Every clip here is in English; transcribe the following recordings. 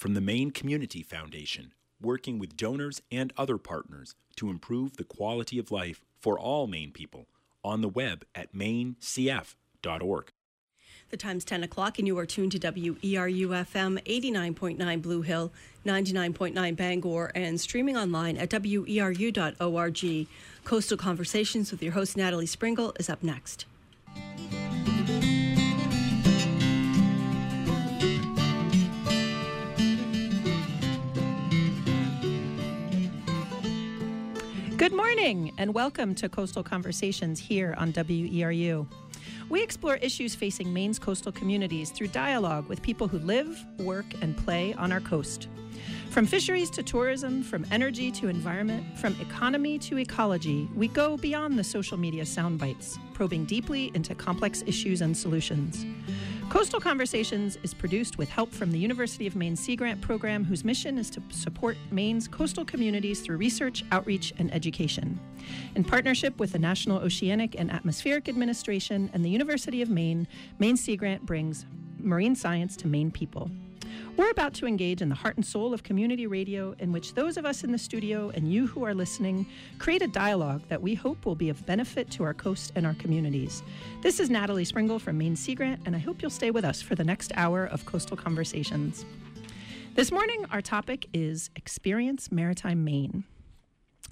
from the Maine Community Foundation, working with donors and other partners to improve the quality of life for all Maine people on the web at mainecf.org. The time's 10 o'clock, and you are tuned to WERU FM 89.9 Blue Hill, 99.9 Bangor, and streaming online at weru.org. Coastal Conversations with your host, Natalie Springle, is up next. Good morning, and welcome to Coastal Conversations here on WERU. We explore issues facing Maine's coastal communities through dialogue with people who live, work, and play on our coast. From fisheries to tourism, from energy to environment, from economy to ecology, we go beyond the social media sound bites, probing deeply into complex issues and solutions. Coastal Conversations is produced with help from the University of Maine Sea Grant Program, whose mission is to support Maine's coastal communities through research, outreach, and education. In partnership with the National Oceanic and Atmospheric Administration and the University of Maine, Maine Sea Grant brings marine science to Maine people. We're about to engage in the heart and soul of community radio, in which those of us in the studio and you who are listening create a dialogue that we hope will be of benefit to our coast and our communities. This is Natalie Springle from Maine Sea Grant, and I hope you'll stay with us for the next hour of Coastal Conversations. This morning, our topic is Experience Maritime Maine.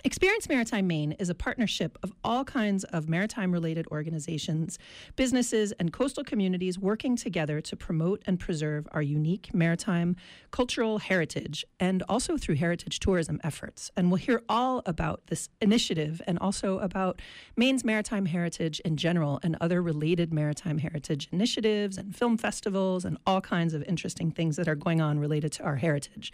Experience Maritime Maine is a partnership of all kinds of maritime related organizations, businesses, and coastal communities working together to promote and preserve our unique maritime cultural heritage and also through heritage tourism efforts. And we'll hear all about this initiative and also about Maine's maritime heritage in general and other related maritime heritage initiatives and film festivals and all kinds of interesting things that are going on related to our heritage.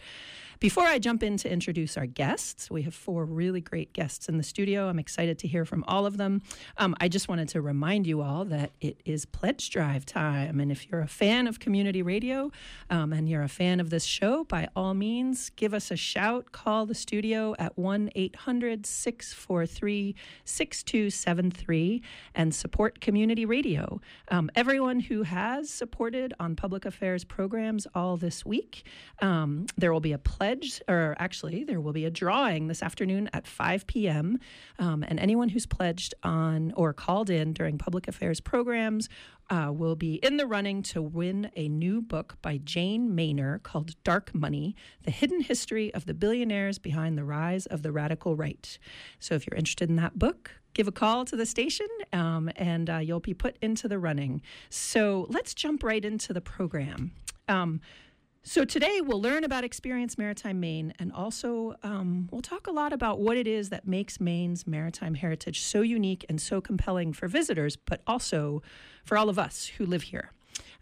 Before I jump in to introduce our guests, we have four really great guests in the studio. I'm excited to hear from all of them. Um, I just wanted to remind you all that it is pledge drive time. And if you're a fan of community radio um, and you're a fan of this show, by all means, give us a shout. Call the studio at 1 800 643 6273 and support community radio. Um, everyone who has supported on public affairs programs all this week, um, there will be a pledge, or actually, there will be a drawing this afternoon at 5 p.m. Um, and anyone who's pledged on or called in during public affairs programs uh, will be in the running to win a new book by Jane Mayer called Dark Money The Hidden History of the Billionaires Behind the Rise of the Radical Right. So if you're interested in that book, give a call to the station um, and uh, you'll be put into the running. So let's jump right into the program. Um, so today we'll learn about Experience Maritime Maine and also um, we'll talk a lot about what it is that makes Maine's maritime heritage so unique and so compelling for visitors, but also for all of us who live here.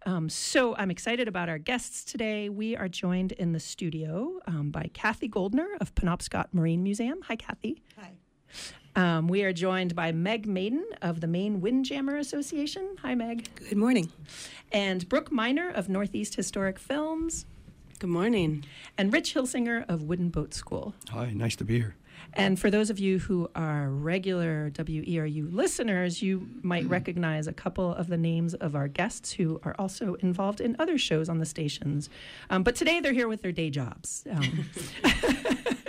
Um, so I'm excited about our guests today. We are joined in the studio um, by Kathy Goldner of Penobscot Marine Museum. Hi, Kathy. Hi. Um, we are joined by Meg Maiden of the Maine Windjammer Association. Hi, Meg. Good morning. And Brooke Miner of Northeast Historic Films. Good morning. And Rich Hilsinger of Wooden Boat School. Hi, nice to be here. And for those of you who are regular WERU listeners, you might recognize a couple of the names of our guests who are also involved in other shows on the stations. Um, but today they're here with their day jobs. Um,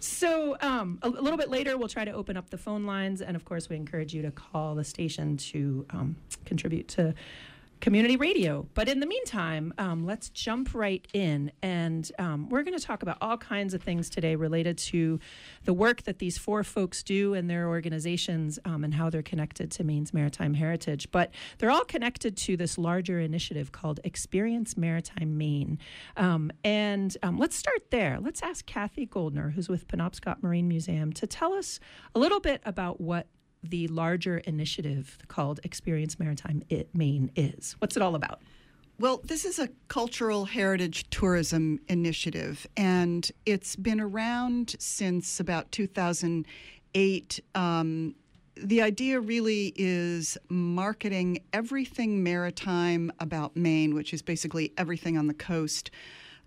so um, a, little bit later, we'll try to open up the phone lines. And of course, we encourage you to call the station to um, contribute to community radio. But in the meantime, um, let's jump right in. And um, we're going to talk about all kinds of things today related to the work that these four folks do in their organizations um, and how they're connected to Maine's maritime heritage. But they're all connected to this larger initiative called Experience Maritime Maine. Um, and um, let's start there. Let's ask Kathy Goldner, who's with Penobscot Marine Museum, to tell us a little bit about what the larger initiative called Experience Maritime it, Maine is. What's it all about? Well, this is a cultural heritage tourism initiative, and it's been around since about 2008. Um, the idea really is marketing everything maritime about Maine, which is basically everything on the coast,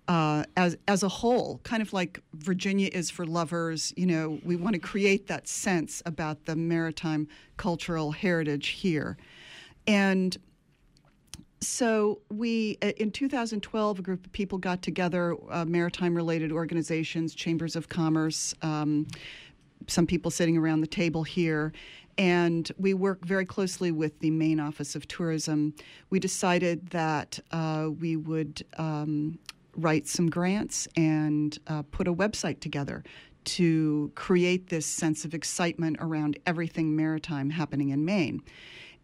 uh, as as a whole, kind of like Virginia is for lovers. You know, we want to create that sense about the maritime cultural heritage here, and so we uh, in 2012 a group of people got together uh, maritime related organizations chambers of commerce um, some people sitting around the table here and we work very closely with the Maine office of tourism we decided that uh, we would um, write some grants and uh, put a website together to create this sense of excitement around everything maritime happening in Maine.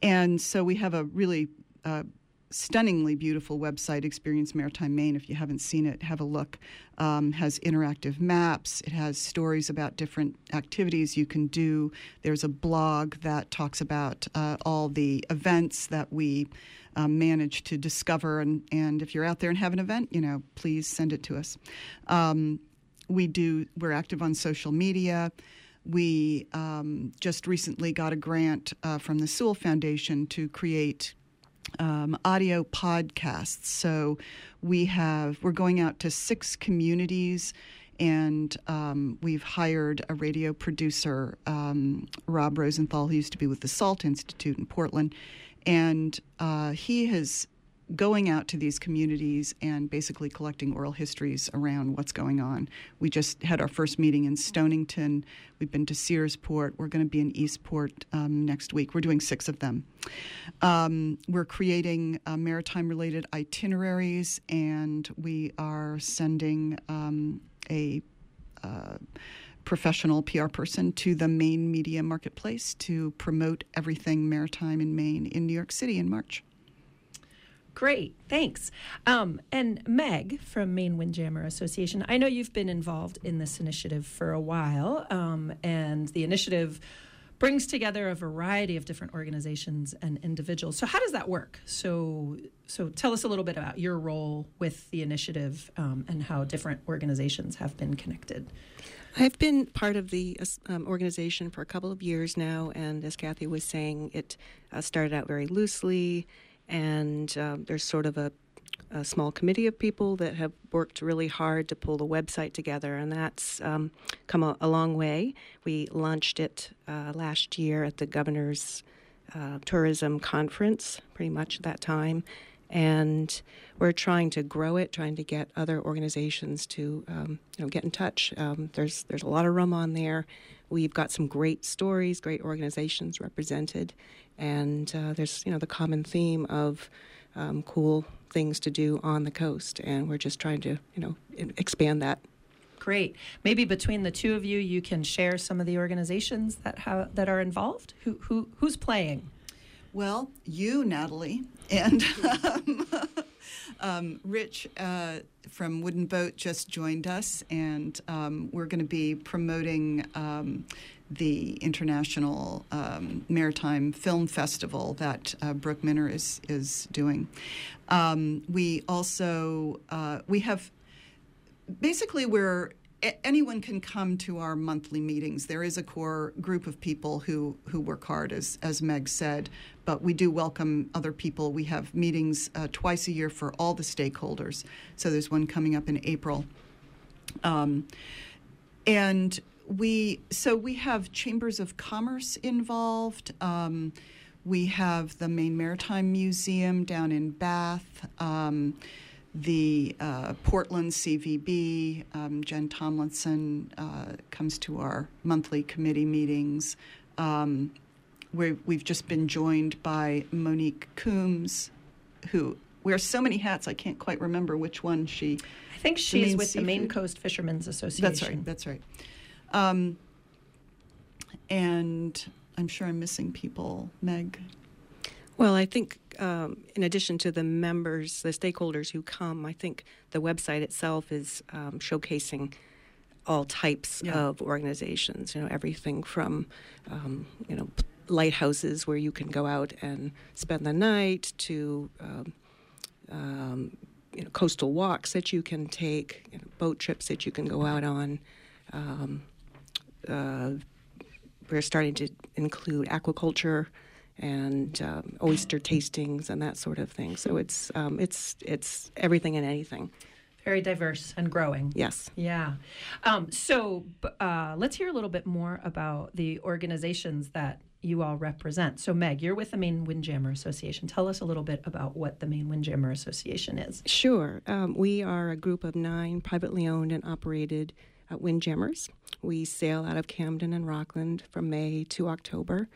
And so we have a really uh, stunningly beautiful website, Experience Maritime Maine. If you haven't seen it, have a look. Um, has interactive maps. It has stories about different activities you can do. There's a blog that talks about uh, all the events that we um, manage to discover. And, and if you're out there and have an event, you know, please send it to us. Um, we do. We're active on social media. We um, just recently got a grant uh, from the Sewall Foundation to create um, audio podcasts. So we have we're going out to six communities, and um, we've hired a radio producer, um, Rob Rosenthal, who used to be with the Salt Institute in Portland, and uh, he has going out to these communities and basically collecting oral histories around what's going on. We just had our first meeting in Stonington. We've been to Searsport. We're going to be in Eastport um, next week. We're doing six of them. Um, we're creating uh, maritime related itineraries, and we are sending um, a uh, professional PR person to the Maine media marketplace to promote everything maritime in Maine in New York City in March. Great, thanks. Um, and Meg from Maine Windjammer Association, I know you've been involved in this initiative for a while, um, and the initiative brings together a variety of different organizations and individuals. So how does that work? So, so tell us a little bit about your role with the initiative um, and how different organizations have been connected. I've been part of the um, organization for a couple of years now, and as Kathy was saying, it uh, started out very loosely and uh, there's sort of a, a, small committee of people that have worked really hard to pull the website together, and that's um, come a, a, long way. We launched it uh, last year at the governor's uh, tourism conference, pretty much at that time, and we're trying to grow it, trying to get other organizations to um, you know get in touch. Um, there's there's a lot of room on there. We've got some great stories, great organizations represented, and uh, there's you know the common theme of um, cool things to do on the coast, and we're just trying to you know expand that. Great. Maybe between the two of you, you can share some of the organizations that have that are involved. Who who who's playing? Well, you, Natalie, and um, um, Rich uh, from Wooden Boat just joined us, and um, we're going to be promoting um, the International um, Maritime Film Festival that uh, Brooke Minner is is doing. Um, we also uh, we have basically we're anyone can come to our monthly meetings. There is a core group of people who, who work hard, as, as Meg said, but we do welcome other people. We have meetings uh, twice a year for all the stakeholders. So there's one coming up in April. Um, and we so we have chambers of commerce involved. Um, we have the Maine Maritime Museum down in Bath, um, the uh, Portland CVB. Um, Jen Tomlinson uh, comes to our monthly committee meetings. Um, we have just been joined by Monique Coombs, who wears so many hats I can't quite remember which one she. I think she's with seafood. the Maine Coast Fishermen's Association. That's right. That's right. Um, and I'm sure I'm missing people. Meg? Well, I think um, in addition to the members, the stakeholders who come, I think the website itself is um, showcasing all types yeah. of organizations. You know, everything from um, you know lighthouses where you can go out and spend the night to um, um, you know coastal walks that you can take, you know, boat trips that you can go out on. Uh, we're starting to include aquaculture and um, oyster tastings and that sort of thing. So it's um, it's it's everything and anything. Very diverse and growing. Yes. Yeah. Um, so uh, let's hear a little bit more about the organizations that you all represent. So, Meg, you're with the Maine Windjammer Association. Tell us a little bit about what the Maine Windjammer Association is. Sure. Um, we are a group of nine privately owned and operated uh, windjammers. We sail out of Camden and Rockland from May to October.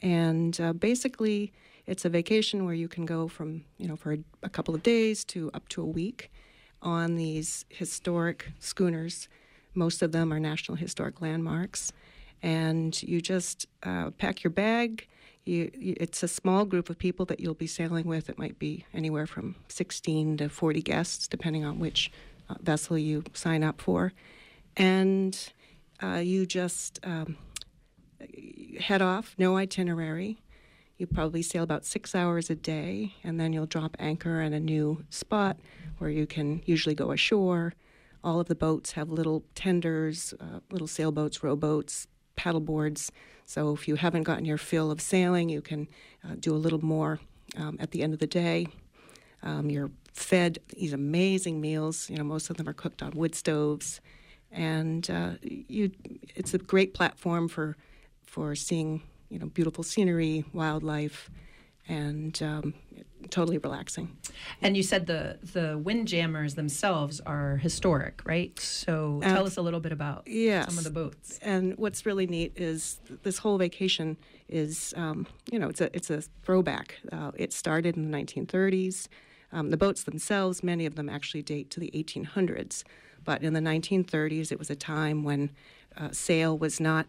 And uh, basically, it's a vacation where you can go from, you know, for a, a couple of days to up to a week on these historic schooners. Most of them are National Historic Landmarks and you just uh, pack your bag. You, you, it's a small group of people that you'll be sailing with. It might be anywhere from 16 to 40 guests, depending on which uh, vessel you sign up for. And uh, you just um, head off, no itinerary. You probably sail about six hours a day, and then you'll drop anchor at a new spot where you can usually go ashore. All of the boats have little tenders, uh, little sailboats, rowboats, paddle boards. So if you haven't gotten your fill of sailing, you can uh, do a little more um, at the end of the day. Um, you're fed these amazing meals. You know, most of them are cooked on wood stoves, and uh, you. It's a great platform for for seeing you know beautiful scenery, wildlife, and um, totally relaxing. And you said the the windjammers themselves are historic, right? So tell uh, us a little bit about yes. some of the boats. And what's really neat is this whole vacation is, um, you know, it's a it's a throwback. Uh, it started in the 1930s. Um, the boats themselves, many of them actually date to the 1800s. But in the 1930s, it was a time when uh, sail was not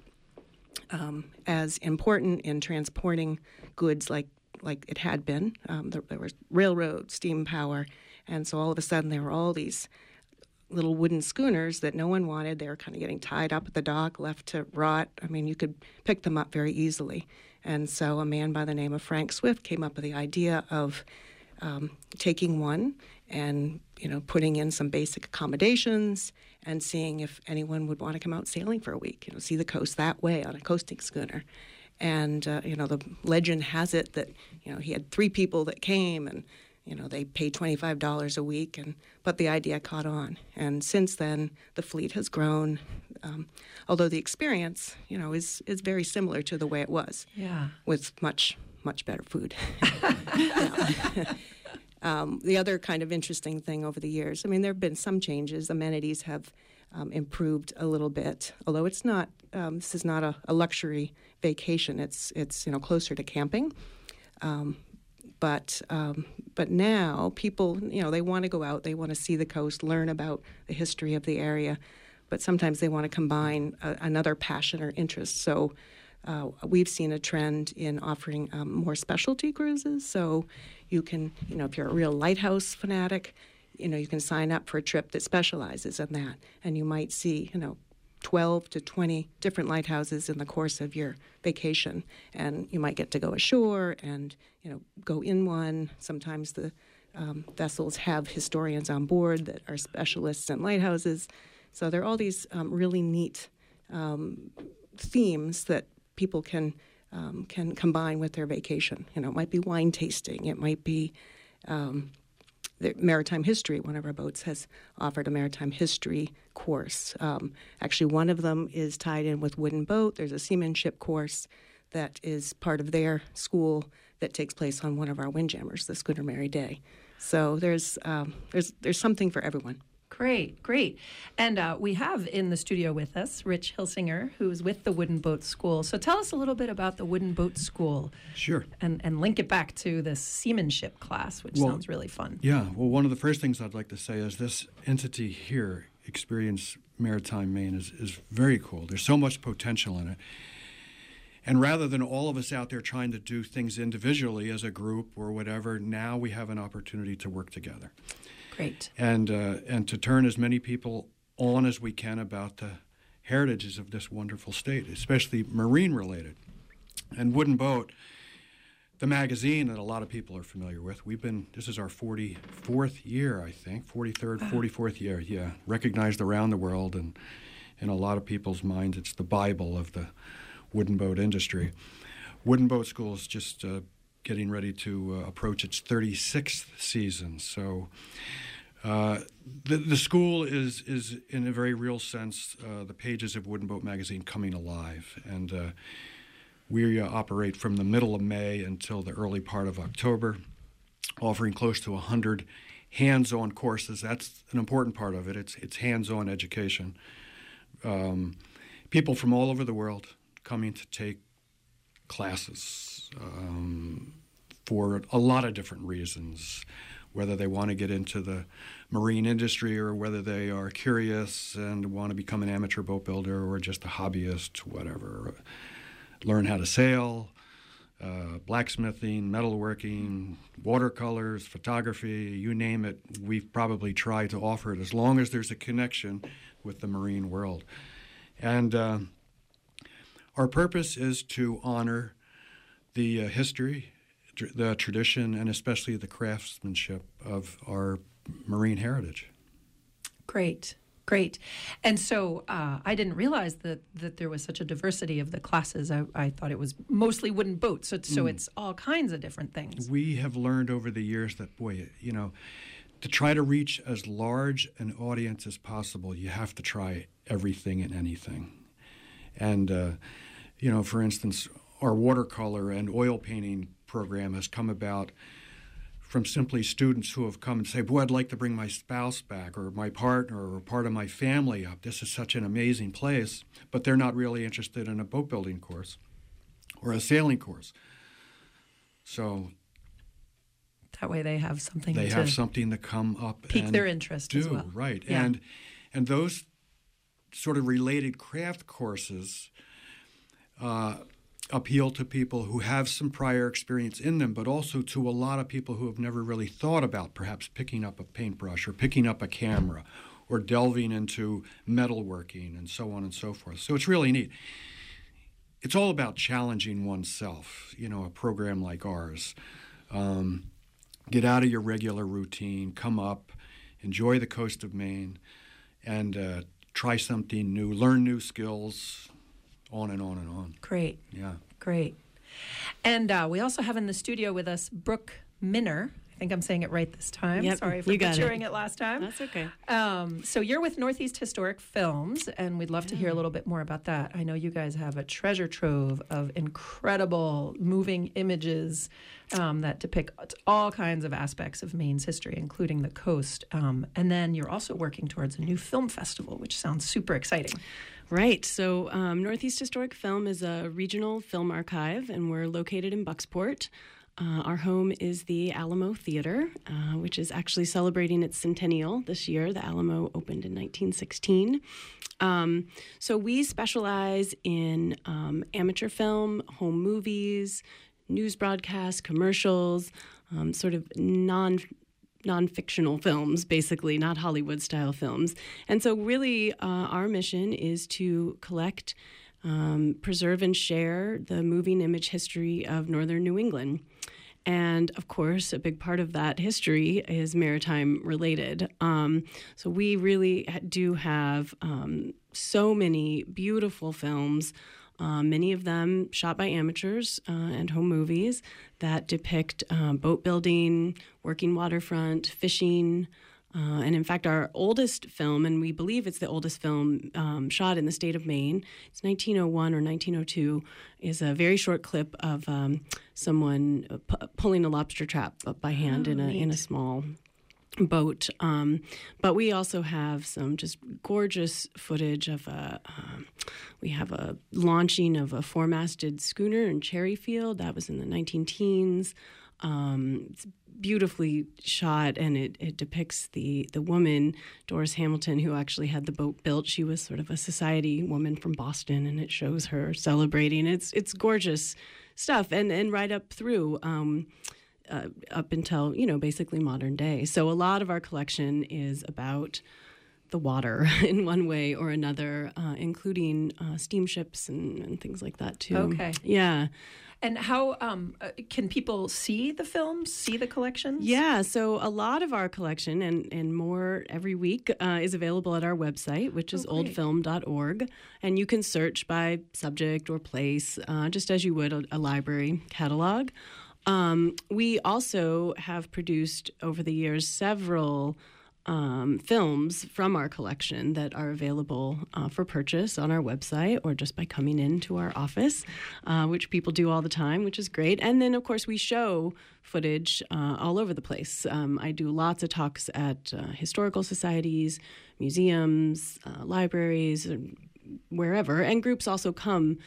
um, as important in transporting goods like like it had been. Um, there, there was railroad, steam power, and so all of a sudden there were all these little wooden schooners that no one wanted. They were kind of getting tied up at the dock, left to rot. I mean, you could pick them up very easily. And so a man by the name of Frank Swift came up with the idea of um, taking one and you know putting in some basic accommodations and seeing if anyone would want to come out sailing for a week. You know, see the coast that way on a coasting schooner. And uh, you know, the legend has it that you know he had three people that came, and you know they paid twenty five dollars a week, and but the idea caught on. And since then, the fleet has grown. Um, although the experience, you know, is is very similar to the way it was. Yeah. With much much better food. um, the other kind of interesting thing over the years, I mean, there have been some changes. Amenities have um, improved a little bit, although it's not. Um, this is not a, a, luxury vacation. It's it's you know closer to camping, um, but um, but now people you know they want to go out. They want to see the coast, learn about the history of the area, but sometimes they want to combine a, another passion or interest. So. Uh, we've seen a trend in offering um, more specialty cruises. So you can, you know, if you're a real lighthouse fanatic, you know, you can sign up for a trip that specializes in that, and you might see, you know, 12 to 20 different lighthouses in the course of your vacation, and you might get to go ashore and, you know, go in one. Sometimes the um, vessels have historians on board that are specialists in lighthouses. So there are all these um, really neat um, themes that people can um, can combine with their vacation. You know, it might be wine tasting. It might be um, maritime history. One of our boats has offered a maritime history course. Um, actually, one of them is tied in with wooden boat. There's a seamanship course that is part of their school that takes place on one of our windjammers, the Schooner Mary Day. So there's um, there's there's something for everyone. Great, great. And uh, we have in the studio with us Rich Hilsinger, who's with the Wooden Boat School. So tell us a little bit about the Wooden Boat School. Sure. And, and link it back to this seamanship class, which well, sounds really fun. Yeah. Well, one of the first things I'd like to say is this entity here, Experience Maritime Maine, is, is very cool. There's so much potential in it. And rather than all of us out there trying to do things individually as a group or whatever, now we have an opportunity to work together. Great. And uh, and to turn as many people on as we can about the heritages of this wonderful state, especially marine related. And Wooden Boat, the magazine that a lot of people are familiar with. We've been this is our 44th year, I think, 43rd, 44th year. Yeah, recognized around the world and in a lot of people's minds, it's the Bible of the wooden boat industry. Wooden Boat School is just uh, getting ready to uh, approach its 36th season. So uh, the, the school is, is, in a very real sense, uh, the pages of Wooden Boat magazine coming alive. And uh, We uh, operate from the middle of May until the early part of October, offering close to 100 hands on courses. That's an important part of it. It's, it's hands on education. Um, people from all over the world coming to take classes um, for a lot of different reasons, whether they want to get into the marine industry or whether they are curious and want to become an amateur boat builder or just a hobbyist, whatever. Learn how to sail, uh, blacksmithing, metalworking, watercolors, photography, you name it. We've probably tried to offer it as long as there's a connection with the marine world. And uh, our purpose is to honor the uh, history, tr- the tradition, and especially the craftsmanship of our marine heritage. Great. Great. And so uh, I didn't realize that, that there was such a diversity of the classes. I, I thought it was mostly wooden boats. So, so it's all kinds of different things. We have learned over the years that, boy, you know, to try to reach as large an audience as possible, you have to try everything and anything. And, uh, you know, for instance, our watercolor and oil painting program has come about from simply students who have come and say, Boy, I'd like to bring my spouse back or my partner or part of my family up. This is such an amazing place, but they're not really interested in a boat building course or a sailing course. So That way they have something they to have something to come up pique their interest do as well. right Yeah. and and those sort of related craft courses uh, appeal to people who have some prior experience in them but also to a lot of people who have never really thought about perhaps picking up a paintbrush or picking up a camera or delving into metalworking and so on and so forth. So it's really neat. It's all about challenging oneself you know a program like ours. Um, get out of your regular routine, come up, enjoy the coast of Maine, and uh, try something new, learn new skills, on and on and on. Great. Yeah. Great. And uh, we also have in the studio with us Brooke Minner. I think I'm saying it right this time. Yep, Sorry for you got it. butchering it. last time. That's okay. Um, so you're with Northeast Historic Films, and we'd love to hear a little bit more about that. I know you guys have a treasure trove of incredible moving images um, that depict all kinds of aspects of Maine's history, including the coast. Um, and then you're also working towards a new film festival, which sounds super exciting. Right. So, um, Northeast Historic Film is a regional film archive, and we're located in Bucksport. Uh, our home is the Alamo Theater, uh, which is actually celebrating its centennial this year. The Alamo opened in 1916. Um, so, we specialize in um, amateur film, home movies, news broadcasts, commercials, um, sort of non non-fictional films basically not hollywood style films. And so really uh, our mission is to collect um, preserve and share the moving image history of northern new england. And of course a big part of that history is maritime related. Um, so we really do have um, so many beautiful films uh, many of them shot by amateurs uh, and home movies that depict uh, boat building, working waterfront, fishing. Uh, and in fact, our oldest film, and we believe it's the oldest film um, shot in the state of Maine, it's 1901 or 1902, is a very short clip of um, someone uh, p- pulling a lobster trap by hand in a in a small boat. Um, but we also have some just gorgeous footage of a. Um, we have a launching of a four-masted schooner in Cherryfield. That was in the 19 teens. Um, it's beautifully shot, and it, it depicts the the woman Doris Hamilton who actually had the boat built. She was sort of a society woman from Boston, and it shows her celebrating. It's it's gorgeous stuff, and and right up through. Uh, up until you know basically modern day. So a lot of our collection is about the water in one way or another, uh, including uh, steamships and, and things like that too. Okay. Yeah. And how um, uh, can people see the films, see the collections? Yeah, so a lot of our collection and, and more every week uh, is available at our website, which is Oh, oldfilm.org. And you can search by subject or place, uh, just as you would a, a library catalog. Um, we also have produced over the years several um, films from our collection that are available uh, for purchase on our website or just by coming into our office, uh, which people do all the time, which is great. And then, of course, we show footage uh, all over the place. Um, I do lots of talks at uh, historical societies, museums, uh, libraries, wherever, and groups also come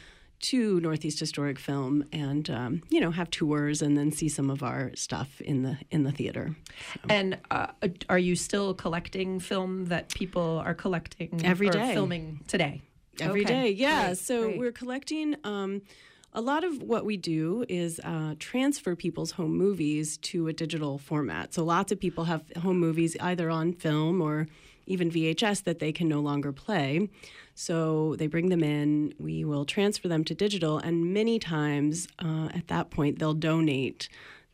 to Northeast Historic Film and um, you know have tours and then see some of our stuff in the in the theater. So. And uh, are you still collecting film that people are collecting every day, filming today? Every okay. day, yeah. Great. So Great. we're collecting. Um, a lot of what we do is uh, transfer people's home movies to a digital format. So lots of people have home movies either on film or even VHS that they can no longer play. So they bring them in, we will transfer them to digital, and many times uh, at that point, they'll donate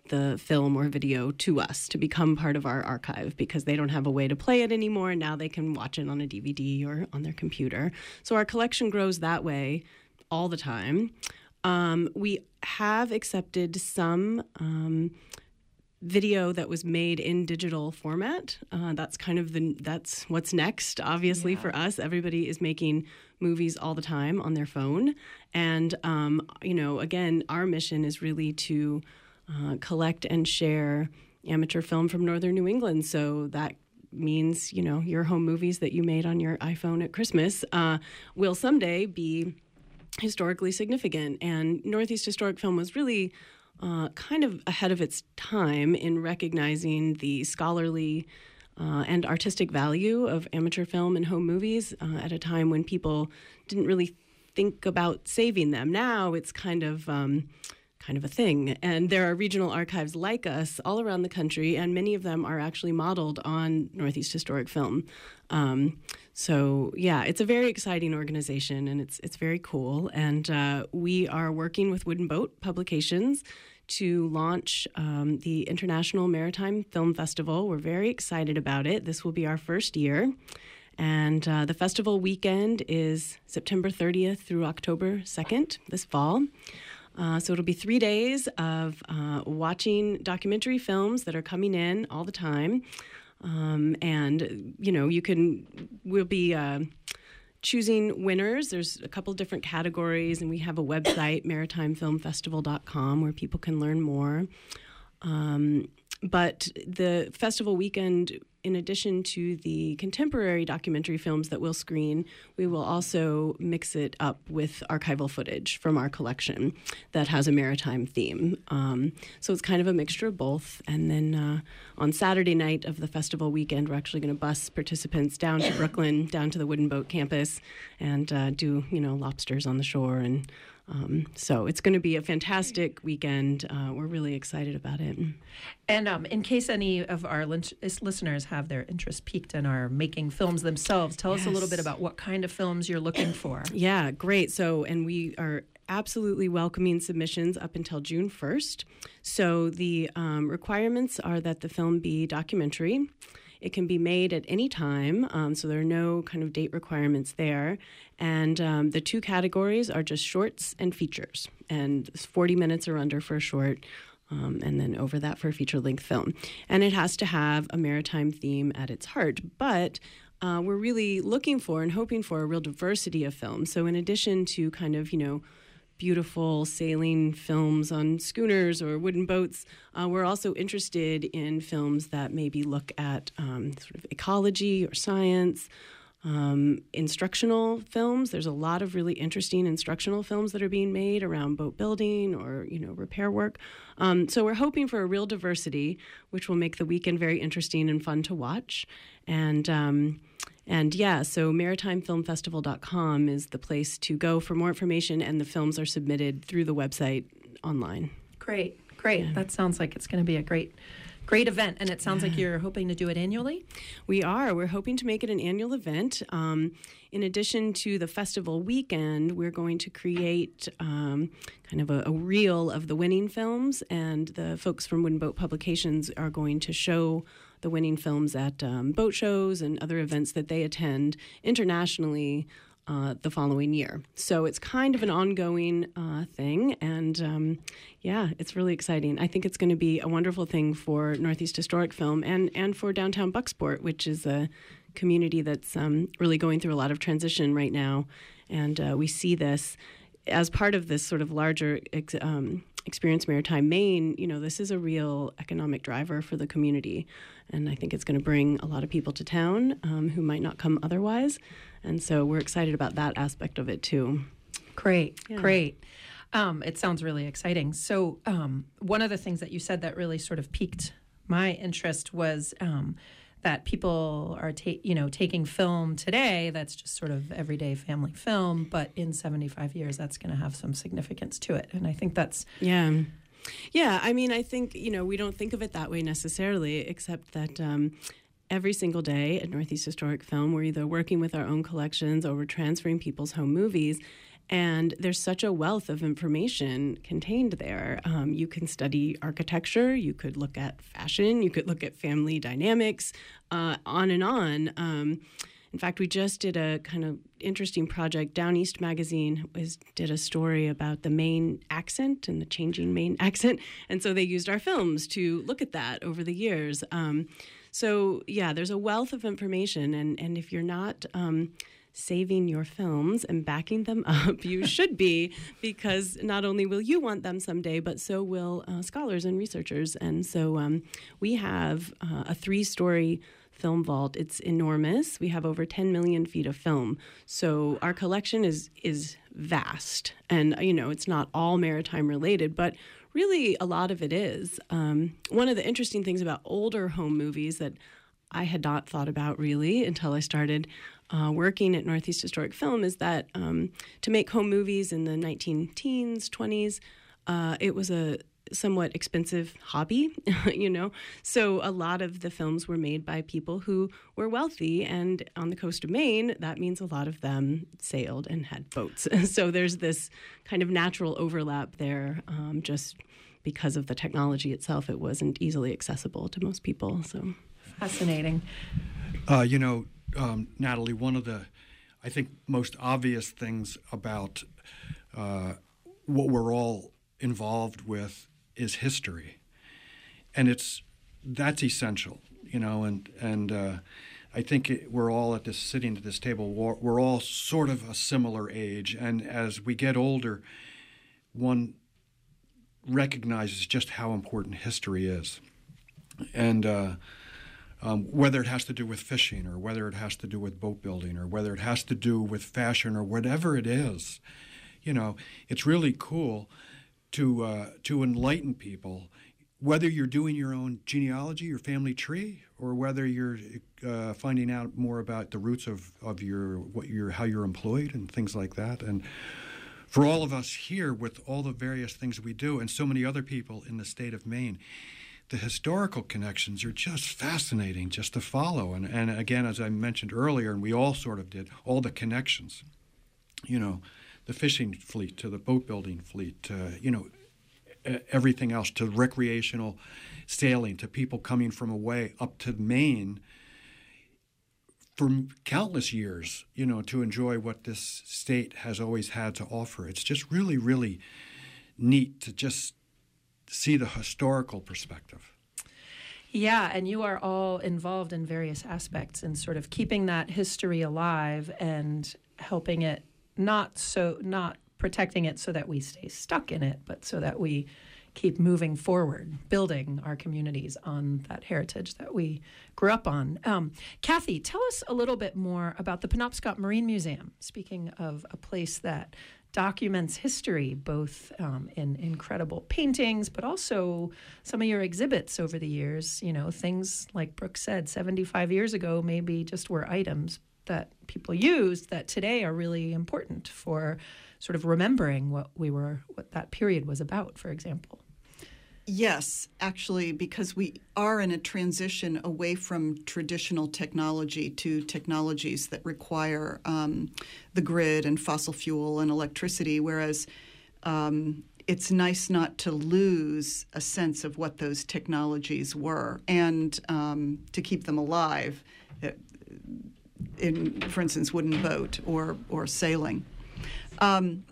the film or video to us to become part of our archive because they don't have a way to play it anymore. And now they can watch it on a DVD or on their computer. So our collection grows that way all the time. Um, we have accepted some um, video that was made in digital format. Uh, that's kind of the that's what's next. Obviously, yeah. for us, everybody is making movies all the time on their phone, and um, you know, again, our mission is really to uh, collect and share amateur film from northern New England. So that means you know your home movies that you made on your iPhone at Christmas uh, will someday be historically significant. And Northeast Historic Film was really uh, kind of ahead of its time in recognizing the scholarly uh, and artistic value of amateur film and home movies uh, at a time when people didn't really think about saving them. Now it's kind of um, kind of a thing. And there are regional archives like us all around the country, and many of them are actually modeled on Northeast Historic Film. Um, so yeah, it's a very exciting organization, and it's it's very cool. And uh, we are working with Wooden Boat Publications to launch um, the International Maritime Film Festival. We're very excited about it. This will be our first year. And uh, the festival weekend is September 30th through October 2nd this fall. Uh, so it'll be three days of uh, watching documentary films that are coming in all the time. Um, and, you know, you can, we'll be uh, choosing winners. There's a couple different categories, and we have a website, maritimefilmfestival.com, where people can learn more. Um, but the festival weekend in addition to the contemporary documentary films that we'll screen, we will also mix it up with archival footage from our collection that has a maritime theme. Um, so it's kind of a mixture of both. And then uh, on Saturday night of the festival weekend, we're actually going to bus participants down to Brooklin, down to the Wooden Boat campus, and uh, do you know lobsters on the shore and um, so it's going to be a fantastic weekend. Uh, we're really excited about it. And um, in case any of our listeners have their interest piqued and are making films themselves, tell yes. us a little bit about what kind of films you're looking for. Yeah, great. So, and we are absolutely welcoming submissions up until June 1st. So the um, requirements are that the film be documentary. It can be made at any time, um, so there are no kind of date requirements there. And um, the two categories are just shorts and features, and 40 minutes or under for a short. Um, and then over that for a feature length film. And it has to have a maritime theme at its heart. But uh, we're really looking for and hoping for a real diversity of films. So, in addition to kind of, you know, beautiful sailing films on schooners or wooden boats. Uh, we're also interested in films that maybe look at um, sort of ecology or science. Um, instructional films. There's a lot of really interesting instructional films that are being made around boat building or you know repair work. Um, so we're hoping for a real diversity, which will make the weekend very interesting and fun to watch. And um, and yeah, so maritimefilmfestival.com is the place to go for more information, and the films are submitted through the website online. Great, great. Yeah. That sounds like it's going to be a great great event and it sounds like you're hoping to do it annually? We are. We're hoping to make it an annual event. Um, in addition to the festival weekend we're going to create um, kind of a, a, reel of the winning films and the folks from wooden boat publications are going to show the winning films at um, boat shows and other events that they attend internationally uh, the following year. So it's kind of an ongoing uh, thing. And um, yeah, it's really exciting. I think it's going to be a wonderful thing for Northeast Historic Film and, and for downtown Bucksport, which is a community that's um, really going through a lot of transition right now. And uh, we see this as part of this sort of larger um, experience maritime maine you know this is a real economic driver for the community and i think it's going to bring a lot of people to town um, who might not come otherwise and so we're excited about that aspect of it too Great, great. Um, it sounds really exciting. So, um, one of the things that you said that really sort of piqued my interest was um, that people are, ta- you know, taking film today that's just sort of everyday family film, but in 75 years, that's going to have some significance to it. And I think that's Yeah. Yeah. I mean, I think, you know, we don't think of it that way necessarily, except that um, every single day at Northeast Historic Film, we're either working with our own collections or we're transferring people's home movies. And there's such a wealth of information contained there. Um, you can study architecture, you could look at fashion, you could look at family dynamics, uh, on and on. Um, in fact, we just did a kind of interesting project. Down East Magazine was did a story about the Maine accent and the changing Maine accent, and so they used our films to look at that over the years. Um, so yeah, there's a wealth of information, and and if you're not um, saving your films and backing them up, you should be, because not only will you want them someday, but so will uh, scholars and researchers. And so um, we have uh, a three-story film vault. It's enormous. We have over 10 million feet of film. So our collection is is vast, and you know it's not all maritime related, but really a lot of it is. Um, one of the interesting things about older home movies that I had not thought about really until I started uh, working at Northeast Historic Film is that um, to make home movies in the 19 teens, 20s, uh, it was a somewhat expensive hobby, you know. So a lot of the films were made by people who were wealthy, and on the coast of Maine, that means a lot of them sailed and had boats. so there's this kind of natural overlap there, um, just because of the technology itself. It wasn't easily accessible to most people. So fascinating. Uh, you know, um, Natalie, one of the, I think, most obvious things about uh, what we're all involved with is history, and it's that's essential, you know, and and uh, I think it, we're all at this sitting at this table. We're, we're all sort of a similar age, and as we get older, one recognizes just how important history is, and. Uh, um, whether it has to do with fishing or whether it has to do with boat building or whether it has to do with fashion or whatever it is, you know, it's really cool to uh, to enlighten people. Whether you're doing your own genealogy, your family tree, or whether you're uh, finding out more about the roots of, of your what your how you're employed and things like that, and for all of us here with all the various things we do, and so many other people in the state of Maine, the historical connections are just fascinating just to follow. And, and again, as I mentioned earlier, and we all sort of did, all the connections, you know, the fishing fleet to the boat building fleet, to, you know, everything else to recreational sailing, to people coming from away up to Maine for countless years, you know, to enjoy what this state has always had to offer. It's just really, really neat to just see the historical perspective. Yeah, and you are all involved in various aspects in sort of keeping that history alive and helping it not so not protecting it so that we stay stuck in it, but so that we keep moving forward, building our communities on that heritage that we grew up on. Um, Kathy, tell us a little bit more about the Penobscot Marine Museum. Speaking of a place that documents history, both um, in incredible paintings, but also some of your exhibits over the years. You know, things like Brooke said, 75 years ago, maybe just were items that people used that today are really important for sort of remembering what we were, what that period was about, for example. Yes, actually, because we are in a transition away from traditional technology to technologies that require um, the grid and fossil fuel and electricity, whereas um, it's nice not to lose a sense of what those technologies were and um, to keep them alive. In, for instance, wooden boat or or sailing. Um,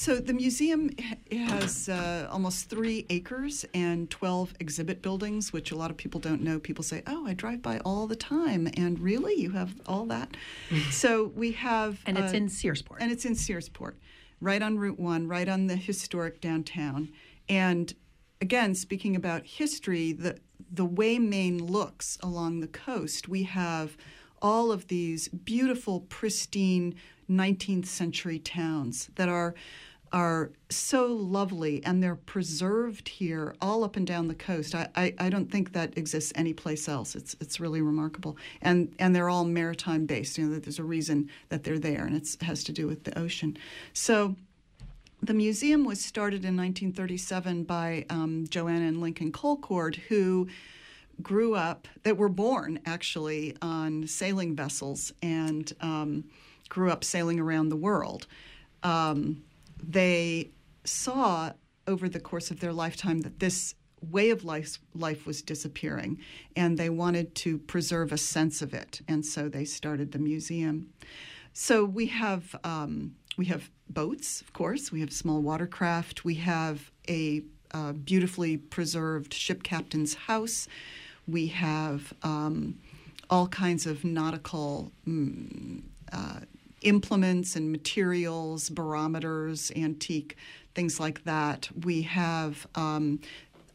so the museum has uh, almost three acres and 12 exhibit buildings, which a lot of people don't know. People say, oh, I drive by all the time. And really? You have all that? so we have. And it's uh, in Searsport. And it's in Searsport, right on Route 1, right on the historic downtown. And again, speaking about history, the, the way Maine looks along the coast, we have all of these beautiful, pristine 19th century towns that are are so lovely and they're preserved here all up and down the coast. I, I, I, don't think that exists anyplace else. It's it's really remarkable. And and they're all maritime based. You know, there's a reason that they're there and it has to do with the ocean. So the museum was started in 1937 by um, Joanna and Lincoln Colcord, who grew up, that were born actually on sailing vessels and um, grew up sailing around the world. Um, they saw over the course of their lifetime that this way of life, life was disappearing and they wanted to preserve a sense of it. And so they started the museum. So we have. Um, we have boats, of course. We have small watercraft. We have a uh, beautifully preserved ship captain's house. We have um, all kinds of nautical mm, uh, implements and materials, barometers, antique things like that. We have um,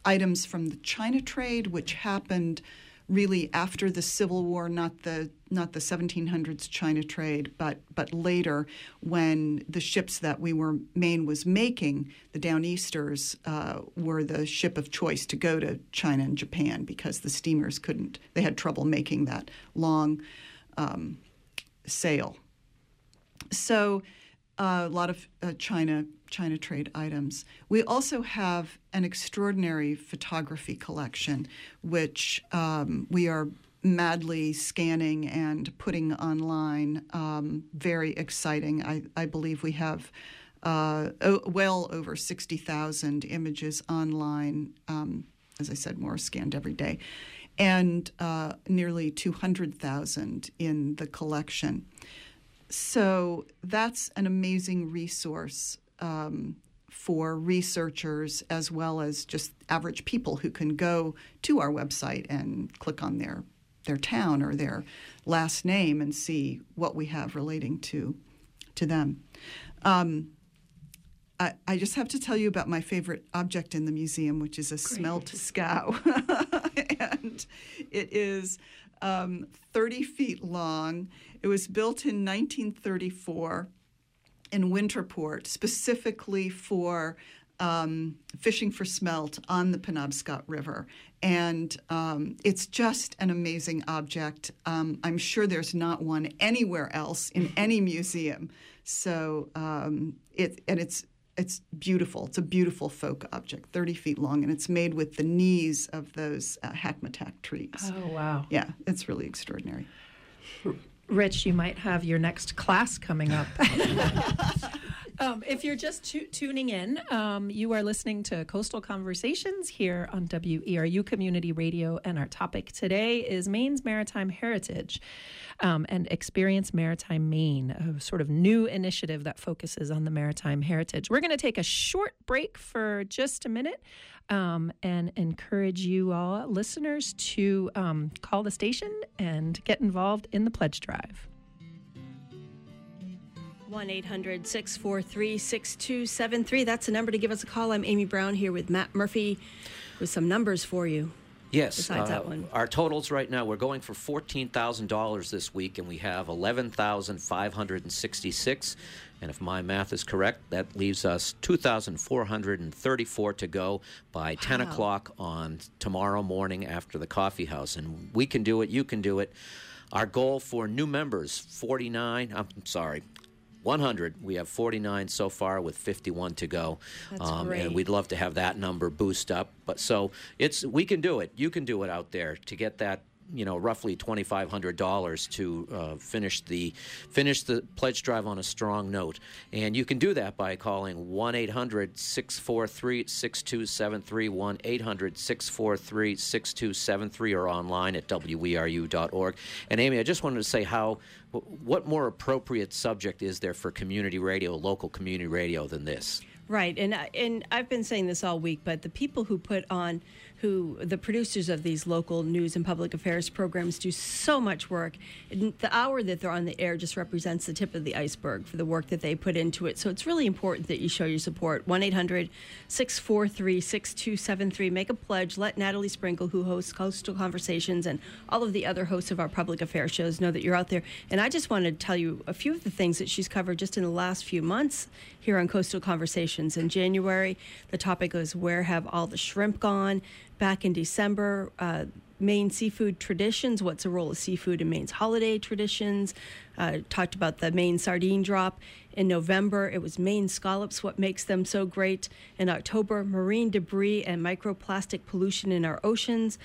items from the China trade, which happened really after the Civil War, not the not the 1700s China trade, but but later when the ships that we were Maine was making, the Downeasters uh, were the ship of choice to go to China and Japan because the steamers couldn't. They had trouble making that long um, sail. So uh, a lot of uh, China China trade items. We also have an extraordinary photography collection, which um, we are madly scanning and putting online. Um, very exciting. I, I, believe we have uh, well over 60,000 images online. Um, as I said, more scanned every day. And uh, nearly 200,000 in the collection. So that's an amazing resource um, for researchers as well as just average people who can go to our website and click on their their town or their last name and see what we have relating to to them. Um, I, I, just have to tell you about my favorite object in the museum, which is a Great. smelt scow, and it is um, 30 feet long. It was built in 1934 in Winterport, specifically for um, fishing for smelt on the Penobscot River. And um, it's just an amazing object. Um, I'm sure there's not one anywhere else in any museum. So um, it and it's it's beautiful. It's a beautiful folk object, 30 feet long, and it's made with the knees of those uh, hackmatack trees. Oh, wow. Yeah, it's really extraordinary. Rich, you might have your next class coming up. um, if you're just tu- tuning in, um, you are listening to Coastal Conversations here on WERU Community Radio, and our topic today is Maine's maritime heritage um, and Experience Maritime Maine, a sort of new initiative that focuses on the maritime heritage. We're going to take a short break for just a minute um, and encourage you all, listeners, to um, call the station and get involved in the pledge drive. 1 800 643 6273. That's the number to give us a call. I'm Amy Brown here with Matt Murphy with some numbers for you. Yes. Besides uh, that one. Our totals right now, we're going for $14,000 this week, and we have 11566 And if my math is correct, that leaves us 2,434 to go by 10 wow. o'clock on tomorrow morning after the coffee house. And we can do it, you can do it. Our goal for new members, 49, I'm sorry, 100. We have 49 so far with 51 to go. That's um, great. And we'd love to have that number boost up. But so it's we can do it. You can do it out there to get that you know, roughly twenty five hundred dollars to uh, finish the finish the pledge drive on a strong note. And you can do that by calling one 643 6273 1 800 643 6273 or online at weru.org. And Amy, I just wanted to say how what more appropriate subject is there for community radio, local community radio, than this? Right, and and I've been saying this all week, but the people who put on who the producers of these local news and public affairs programs do so much work. And the hour that they're on the air just represents the tip of the iceberg for the work that they put into it. So it's really important that you show your support. 1 800 643 6273. Make a pledge. Let Natalie Springuel, who hosts Coastal Conversations, and all of the other hosts of our public affairs shows know that you're out there. And I just wanted to tell you a few of the things that she's covered just in the last few months here on Coastal Conversations. In January, the topic was Where Have All the Shrimp Gone? Back in December. Uh, Maine seafood traditions. What's the role of seafood in Maine's holiday traditions? Uh, talked about the Maine sardine drop. In November, it was Maine scallops, what makes them so great. In October, marine debris and microplastic pollution in our oceans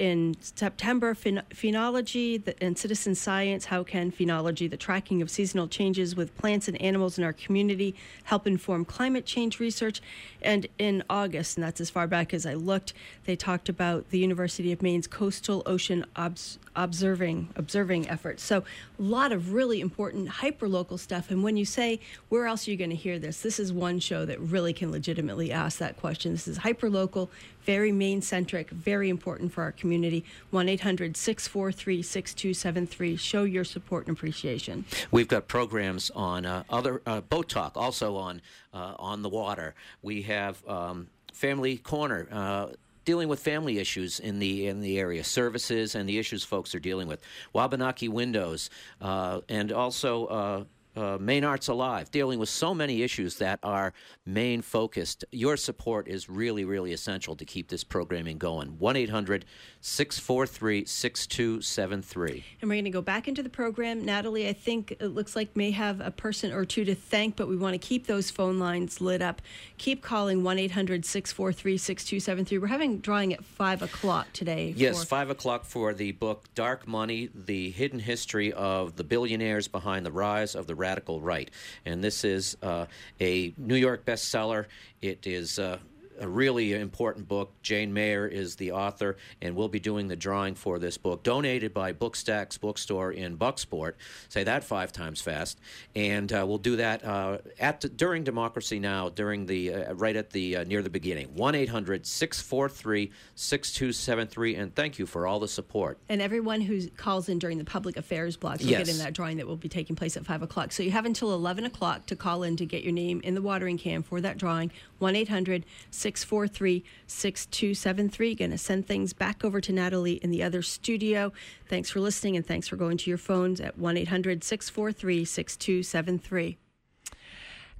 in September, phen- phenology and citizen science. How can phenology, the tracking of seasonal changes with plants and animals in our community, help inform climate change research? And in August, and that's as far back as I looked, they talked about the University of Maine's coastal ocean obs- observing observing efforts. So a lot of really important hyper local stuff. And when you say where else are you going to hear this, this is one show that really can legitimately ask that question. This is hyper local, very Maine centric, very important for our community. 1 800 643 6273. Show your support and appreciation. We've got programs on uh, other uh, boat talk, also on uh, on the water. We have um, Family Corner uh, dealing with family issues in the in the area, services and the issues folks are dealing with. Wabanaki Windows, uh, and also uh, uh, Maine Arts Alive, dealing with so many issues that are Maine focused. Your support is really, really essential to keep this programming going. 1 800 643 6273. And we're going to go back into the program. Natalie, I think it looks like may have a person or two to thank, but we want to keep those phone lines lit up. Keep calling 1 800 643 6273. We're having drawing at 5 o'clock today. Yes, 5 o'clock for the book Dark Money The Hidden History of the Billionaires Behind the Rise of the Radical Right. And this is uh, a New York bestseller. It is. Uh, a really important book. Jane Mayer is the author, and we'll be doing the drawing for this book, donated by Bookstacks Bookstore in Bucksport. Say that five times fast, and uh, we'll do that uh, at the, during Democracy Now, during the uh, right at the uh, near the beginning. One 643 6273 and thank you for all the support. And everyone who calls in during the public affairs block will yes. get in that drawing that will be taking place at five o'clock. So you have until eleven o'clock to call in to get your name in the watering can for that drawing. One 800 643 6273. Going to send things back over to Natalie in the other studio. Thanks for listening and thanks for going to your phones at 1 800 643 6273.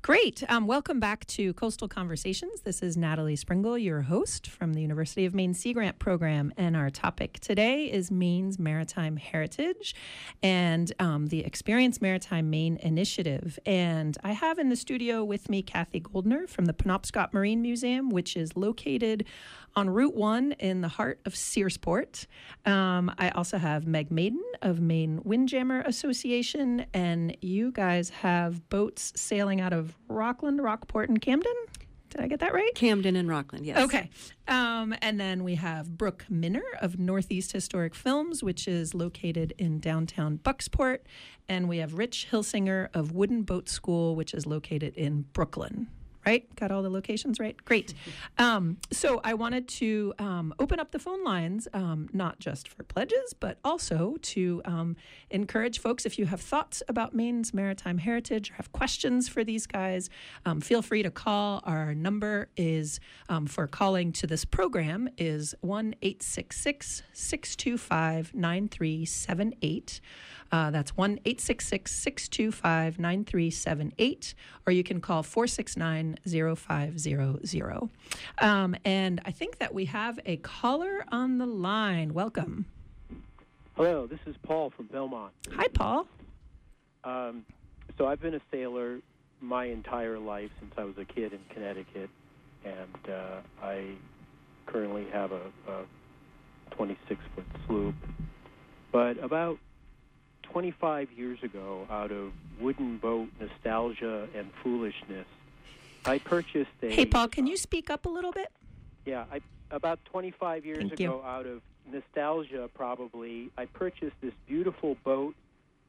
Great. Um, welcome back to Coastal Conversations. This is Natalie Springuel, your host from the University of Maine Sea Grant Program. And our topic today is Maine's Maritime Heritage and um, the Experience Maritime Maine Initiative. And I have in the studio with me Kathy Goldner from the Penobscot Marine Museum, which is located on Route 1 in the heart of Searsport. Um, I also have Meg Maiden of Maine Windjammer Association, and you guys have boats sailing out of Rockland, Rockport, and Camden. Did I get that right? Camden and Rockland, yes. Okay. Um, and then we have Brooke Minner of Northeast Historic Films, which is located in downtown Bucksport. And we have Rich Hilsinger of Wooden Boat School, which is located in Brooklin right? Got all the locations right? Great. Um, so I wanted to um, open up the phone lines, um, not just for pledges, but also to um, encourage folks if you have thoughts about Maine's maritime heritage or have questions for these guys, um, feel free to call. Our number is um, for calling to this program is 1 866 625 9378. Uh, that's 1 866 625 9378, or you can call 469 0500. Um, and I think that we have a caller on the line. Welcome. Hello, this is Paul from Belmont. Hi, Paul. Um, so I've been a sailor my entire life since I was a kid in Connecticut, and uh, I currently have a, a 26 foot sloop. But about 25 years ago, out of wooden boat nostalgia and foolishness, I purchased a. Hey, Paul, can you speak up a little bit? Yeah, I, about 25 years Thank ago, you. out of nostalgia, probably, I purchased this beautiful boat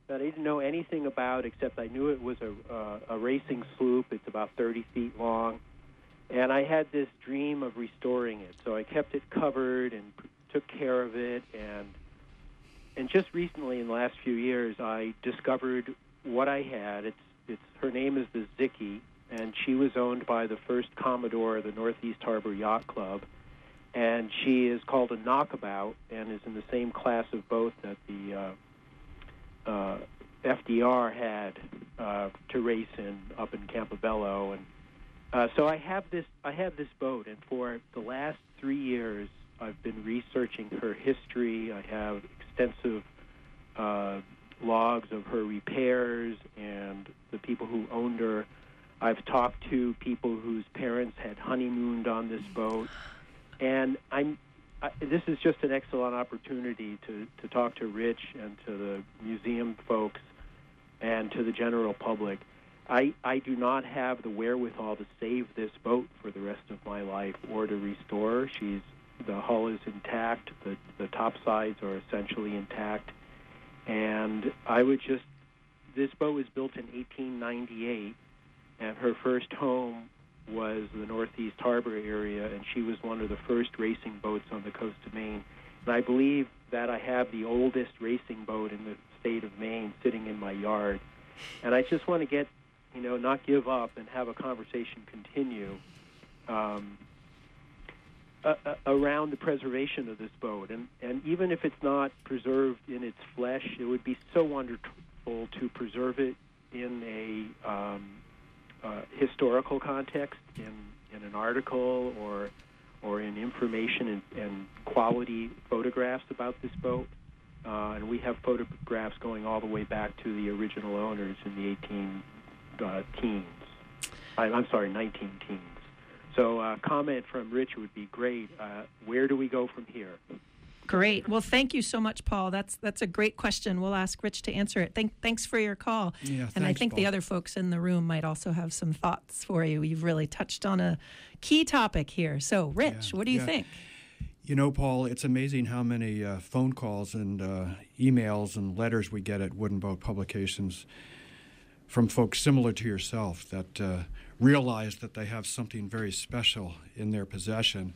that I didn't know anything about except I knew it was a, uh, a racing sloop. It's about 30 feet long. And I had this dream of restoring it. So I kept it covered and took care of it. And, and just recently, in the last few years, I discovered what I had. It's, it's, her name is the Zickie, and she was owned by the first Commodore of the Northeast Harbor Yacht Club and she is called a knockabout and is in the same class of boat that the uh, uh, FDR had uh, to race in up in Campobello, and uh, so I have this I have this boat, and for the last three years I've been researching her history. I have extensive uh, logs of her repairs and the people who owned her. I've talked to people whose parents had honeymooned on this boat and I'm. I, this is just an excellent opportunity to, to talk to Rich and to the museum folks and to the general public. I, I do not have the wherewithal to save this boat for the rest of my life or to restore. She's the hull is intact, the the top sides are essentially intact, and I would just this boat was built in 1898, and her first home was the Northeast Harbor area, and she was one of the first racing boats on the coast of Maine. And I believe that I have the oldest racing boat in the state of Maine sitting in my yard. And I just want to get, you know, not give up and have a conversation continue um, a, around the preservation of this boat. And, and even if it's not preserved in its flesh, it would be so wonderful to preserve it in a um, uh, historical context in, in an article or or in information and, and quality photographs about this boat. Uh, and we have photographs going all the way back to the original owners in the 18 uh, teens. I, I'm sorry, 19 teens. So a uh, comment from Rich would be great. Uh, where do we go from here? Great. Well, thank you so much, Paul. That's that's a great question. We'll ask Rich to answer it. Thank, thanks for your call. Yeah, and I thanks, think the other folks in the room might also have some thoughts for you. You've really touched on a key topic here. So, Rich, Yeah, what do you yeah. think? You know, Paul, it's amazing how many uh, phone calls and uh, emails and letters we get at Wooden Boat Publications from folks similar to yourself that uh, realize that they have something very special in their possession,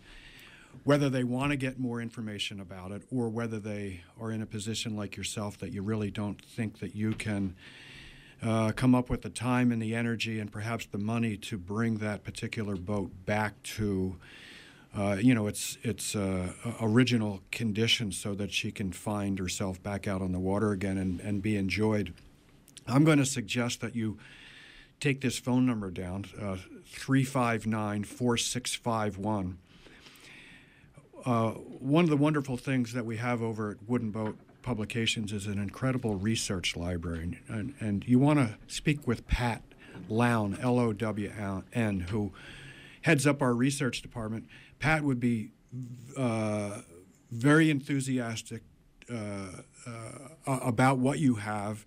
whether they want to get more information about it or whether they are in a position like yourself that you really don't think that you can uh, come up with the time and the energy and perhaps the money to bring that particular boat back to uh, you know, its its uh, original condition so that she can find herself back out on the water again and, and be enjoyed. I'm going to suggest that you take this phone number down, uh, 359 4651. Uh, One of the wonderful things that we have over at Wooden Boat Publications is an incredible research library. And, and you want to speak with Pat Lown, L O W N, who heads up our research department. Pat would be uh, very enthusiastic uh, uh, about what you have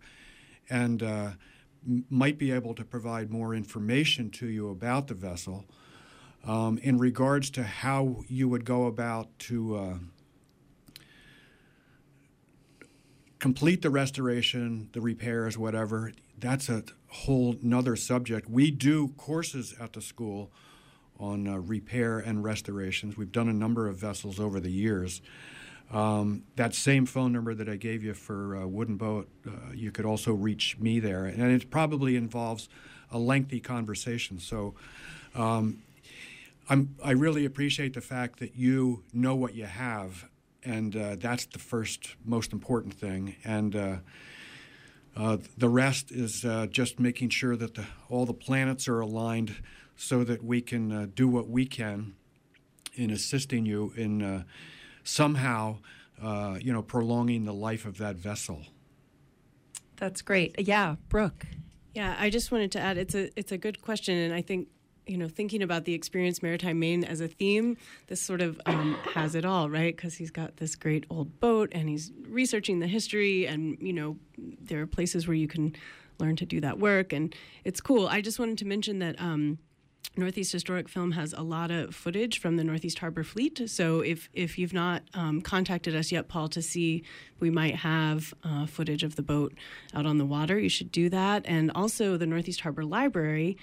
and uh, might be able to provide more information to you about the vessel um, in regards to how you would go about to uh, complete the restoration, the repairs, whatever. That's a whole nother subject. We do courses at the school on uh, repair and restorations. We've done a number of vessels over the years. Um, that same phone number that I gave you for uh, Wooden Boat, uh, you could also reach me there. And it probably involves a lengthy conversation. So um, I'm, I really appreciate the fact that you know what you have, and uh, that's the first most important thing. And uh, uh, the rest is uh, just making sure that the, all the planets are aligned so that we can do what we can in assisting you in somehow, uh, you know, prolonging the life of that vessel. That's great. Yeah, Brooke. Yeah, I just wanted to add it's a it's a good question, and I think you know, thinking about the Experience Maritime Maine as a theme, this sort of um, has it all, right? Because he's got this great old boat and he's researching the history, and, you know, there are places where you can learn to do that work, and it's cool. I just wanted to mention that. Um, Northeast Historic Film has a lot of footage from the Northeast Harbor Fleet. So if if you've not um, contacted us yet, Paul, to see we might have uh, footage of the boat out on the water, you should do that. And also the Northeast Harbor Library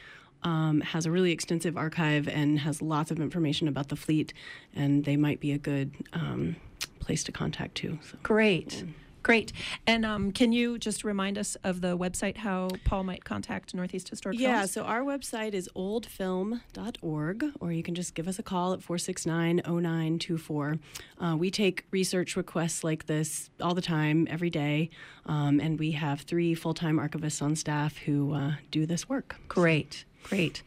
um, has a really extensive archive and has lots of information about the fleet, and they might be a good um, place to contact too. So. Great. Yeah. Great. And um, can you just remind us of the website how Paul might contact Northeast Historic yeah, Films? so our website is oldfilm.org, or you can just give us a call at 469 0924. Uh, we take research requests like this all the time, every day, um, and we have three full time archivists on staff who uh, do this work. Great. Great.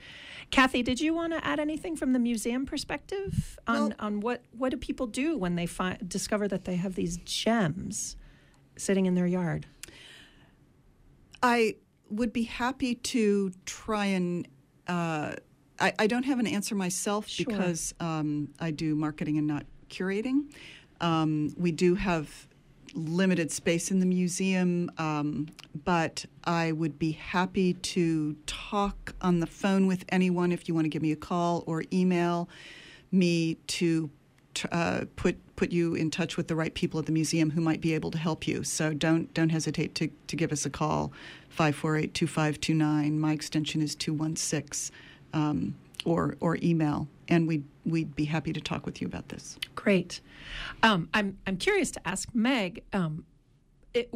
Kathy, did you want to add anything from the museum perspective on, well, on what, what do people do when they find, discover that they have these gems sitting in their yard? I would be happy to try and. Uh, I, I, don't have an answer myself sure. because um, I do marketing and not curating. Um, we do have limited space in the museum, um, but I would be happy to talk on the phone with anyone if you want to give me a call or email me to uh, put put you in touch with the right people at the museum who might be able to help you. So don't don't hesitate to, to give us a call, 548-2529. My extension is 216, um, or or email, and we'd we'd be happy to talk with you about this. Great. Um, I'm I'm curious to ask Meg. Um, it,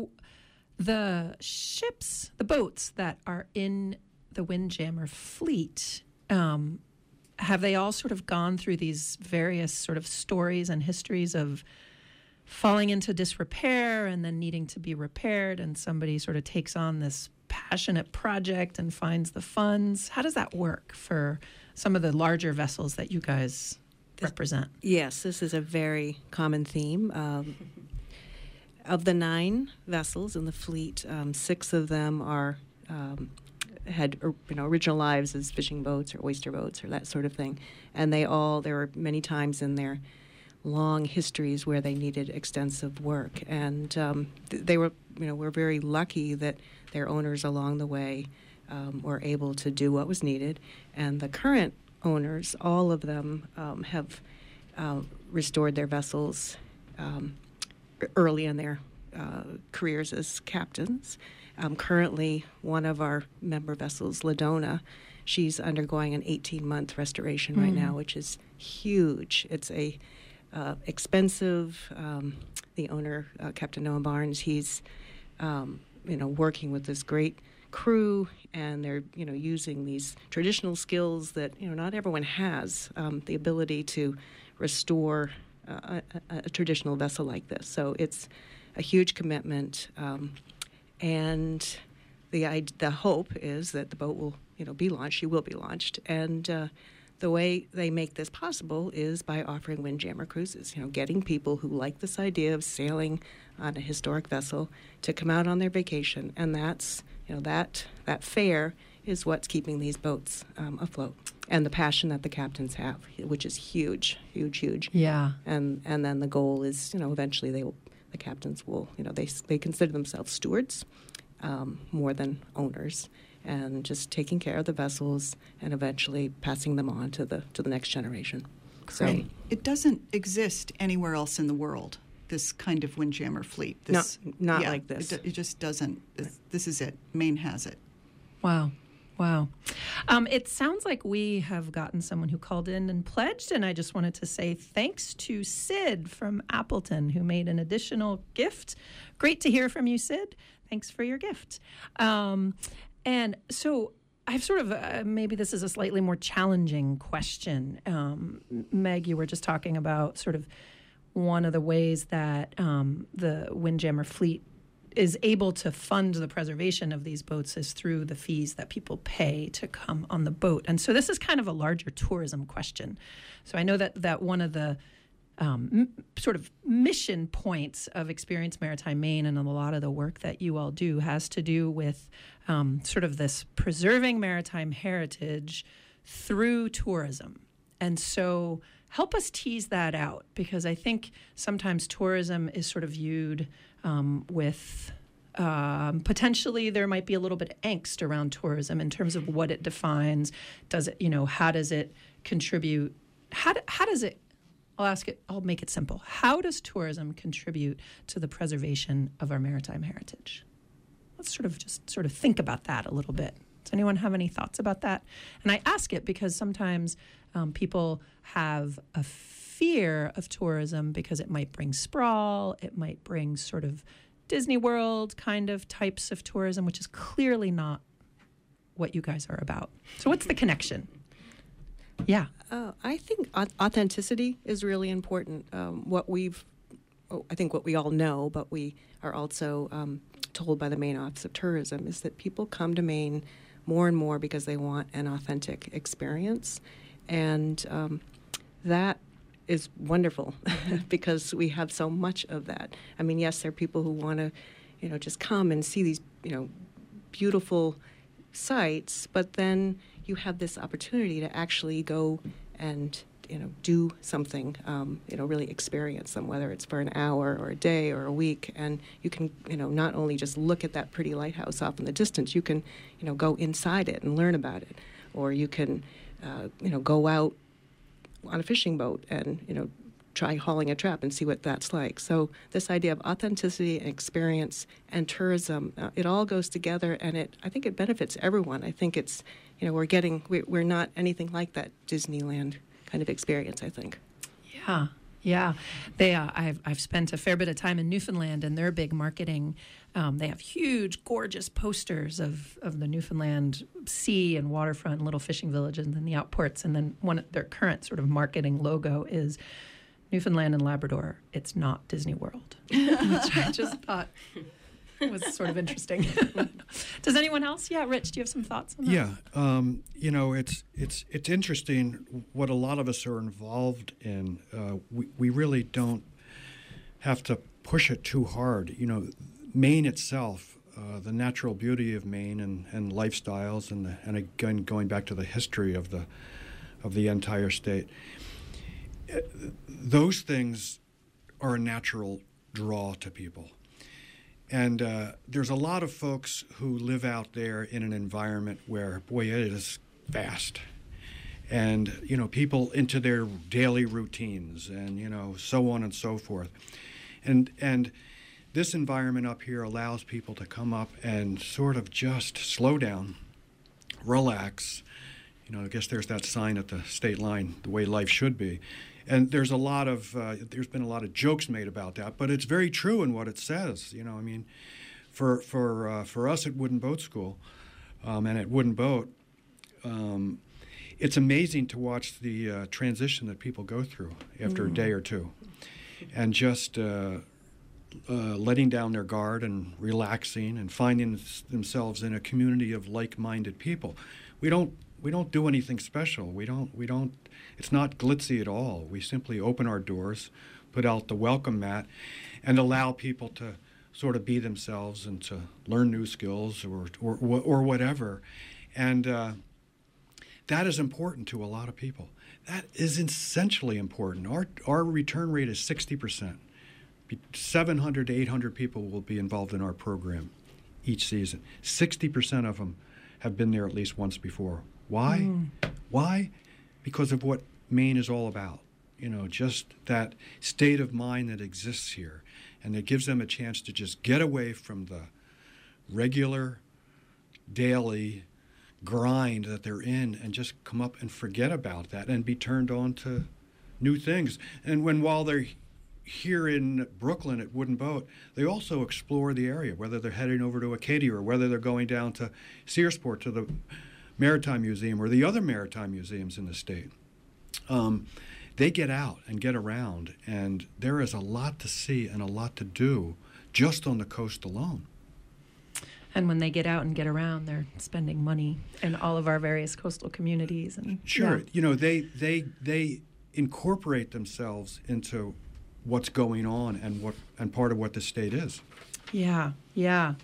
the ships, the boats that are in the Windjammer fleet, um, have they all sort of gone through these various sort of stories and histories of falling into disrepair and then needing to be repaired, and somebody sort of takes on this passionate project and finds the funds? How does that work for some of the larger vessels that you guys represent? Yes, this is a very common theme. Um, of the nine vessels in the fleet, um, six of them are um, had you know original lives as fishing boats or oyster boats or that sort of thing, and they all there were many times in their long histories where they needed extensive work, and um, th- they were you know were very lucky that their owners along the way um, were able to do what was needed, and the current owners, all of them, um, have uh, restored their vessels um, early in their uh, careers as captains. Um, currently, one of our member vessels, Ladona, she's undergoing an 18 month restoration mm. right now, which is huge. It's a uh, expensive. Um, the owner, uh, Captain Noah Barnes, he's um, you know working with this great crew, and they're you know using these traditional skills that you know not everyone has um, the ability to restore uh, a, a, traditional vessel like this. So it's a huge commitment. Um, and the the hope is that the boat will you know be launched. She will be launched, and uh, the way they make this possible is by offering windjammer cruises. You know, getting people who like this idea of sailing on a historic vessel to come out on their vacation, and that's you know that that fare is what's keeping these boats um, afloat, and the passion that the captains have, which is huge, huge, huge. Yeah. And and then the goal is you know eventually they will the captains will, you know, they, they consider themselves stewards um, more than owners and just taking care of the vessels and eventually passing them on to the to the next generation. So it doesn't exist anywhere else in the world. This kind of windjammer fleet. This, not not yeah, like this. It, it just doesn't. This, this is it. Maine has it. Wow. Wow. Um, it sounds like we have gotten someone who called in and pledged, and I just wanted to say thanks to Sid from Appleton who made an additional gift. Great to hear from you, Sid. Thanks for your gift. Um, and so I've sort of uh, maybe this is a slightly more challenging question. Um, Meg, you were just talking about sort of one of the ways that um, the Windjammer fleet is able to fund the preservation of these boats is through the fees that people pay to come on the boat. And so this is kind of a larger tourism question. So I know that that one of the um, m- sort of mission points of Experience Maritime Maine and a lot of the work that you all do has to do with um, sort of this preserving maritime heritage through tourism. And so help us tease that out because I think sometimes tourism is sort of viewed um, with um, potentially there might be a little bit of angst around tourism in terms of what it defines. Does it, you know, how does it contribute? How, how does it I'll ask it, I'll make it simple. How does tourism contribute to the preservation of our maritime heritage? Let's sort of just sort of think about that a little bit. Does anyone have any thoughts about that? And I ask it because sometimes um, people have a fear of tourism because it might bring sprawl, it might bring sort of Disney World kind of types of tourism, which is clearly not what you guys are about. So, what's the connection? Yeah. Uh, I think authenticity is really important. Um, what we've, oh, I think what we all know, but we are also um, told by the Maine Office of Tourism is that people come to Maine more and more because they want an authentic experience. And um, that is wonderful because we have so much of that. I mean, yes, there are people who want to, you know, just come and see these, you know, beautiful sites, but then you have this opportunity to actually go and you know do something um, you know really experience them whether it's for an hour or a day or a week. And you can you know not only just look at that pretty lighthouse off in the distance you can you know go inside it and learn about it. Or you can uh, you know go out on a fishing boat and you know try hauling a trap and see what that's like. So this idea of authenticity and experience and tourism, uh, it all goes together, and it I think it benefits everyone. I think it's you know we're getting we, we're not anything like that Disneyland kind of experience. I think. Yeah. Yeah, they. Uh, I've I've spent a fair bit of time in Newfoundland, and their big marketing. Um, they have huge, gorgeous posters of of the Newfoundland sea and waterfront, and little fishing villages, and then the outports. And then one their current sort of marketing logo is Newfoundland and Labrador, it's not Disney World, which I just thought was sort of interesting. Does anyone else? Yeah, Rich, do you have some thoughts on that? Yeah, um, you know, it's it's it's interesting what a lot of us are involved in. Uh, we we really don't have to push it too hard. You know, Maine itself. Uh, the natural beauty of Maine and, and lifestyles and the, and again going back to the history of the of the entire state those things are a natural draw to people. And uh, there's a lot of folks who live out there in an environment where, boy, it is fast. And, you know, people into their daily routines and, you know, so on and so forth. And, and this environment up here allows people to come up and sort of just slow down, relax. You know, I guess there's that sign at the state line, the way life should be and there's a lot of uh, there's been a lot of jokes made about that, but it's very true in what it says. You know, I mean, for for uh, for us at Wooden Boat School, um, and at Wooden Boat, um, it's amazing to watch the uh, transition that people go through after mm. a day or two, and just. Uh, uh, letting down their guard and relaxing and finding themselves in a community of like-minded people. We don't we don't do anything special. We don't we don't it's not glitzy at all. We simply open our doors, put out the welcome mat, and allow people to sort of be themselves and to learn new skills or, or, or whatever. And uh, that is important to a lot of people. That is essentially important. Our, our return rate is 60%. 700 to 800 people will be involved in our program each season. 60% of them have been there at least once before. Why? Mm. Why? because of what Maine is all about. You know, just that state of mind that exists here. And it gives them a chance to just get away from the regular, daily grind that they're in and just come up and forget about that and be turned on to new things. And when while they're here in Brooklin at Wooden Boat, they also explore the area, whether they're heading over to Acadia or whether they're going down to Searsport to the Maritime Museum or the other maritime museums in the state. Um, they get out and get around, and there is a lot to see and a lot to do just on the coast alone. And when they get out and get around, they're spending money in all of our various coastal communities. And sure, yeah. you know they they they incorporate themselves into what's going on and what and part of what the state is. Yeah, yeah.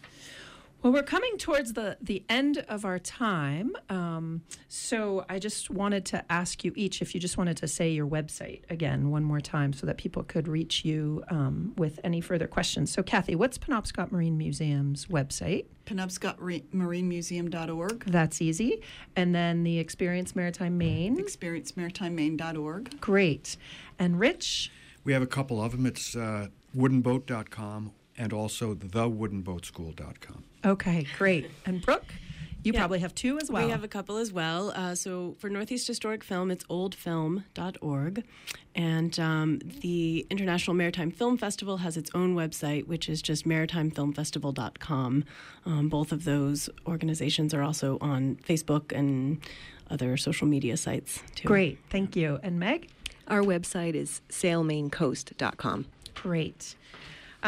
Well, we're coming towards the, the end of our time. Um, so I just wanted to ask you each if you just wanted to say your website again one more time so that people could reach you um, with any further questions. So, Kathy, what's Penobscot Marine Museum's website? PenobscotMarineMuseum.org. That's easy. And then the Experience Maritime Maine. ExperienceMaritimeMaine.org. Great. And Rich? We have a couple of them. It's uh, woodenboat.com and also thewoodenboatschool.com. Okay, great. And Brooke? You Yeah. probably have two as well. We have a couple as well. Uh, so for Northeast Historic Film, it's oldfilm.org. And um, the International Maritime Film Festival has its own website, which is just maritimefilmfestival.com. Um, both of those organizations are also on Facebook and other social media sites, too. Great, thank you. And Meg? Our website is sailmainecoast.com. Great.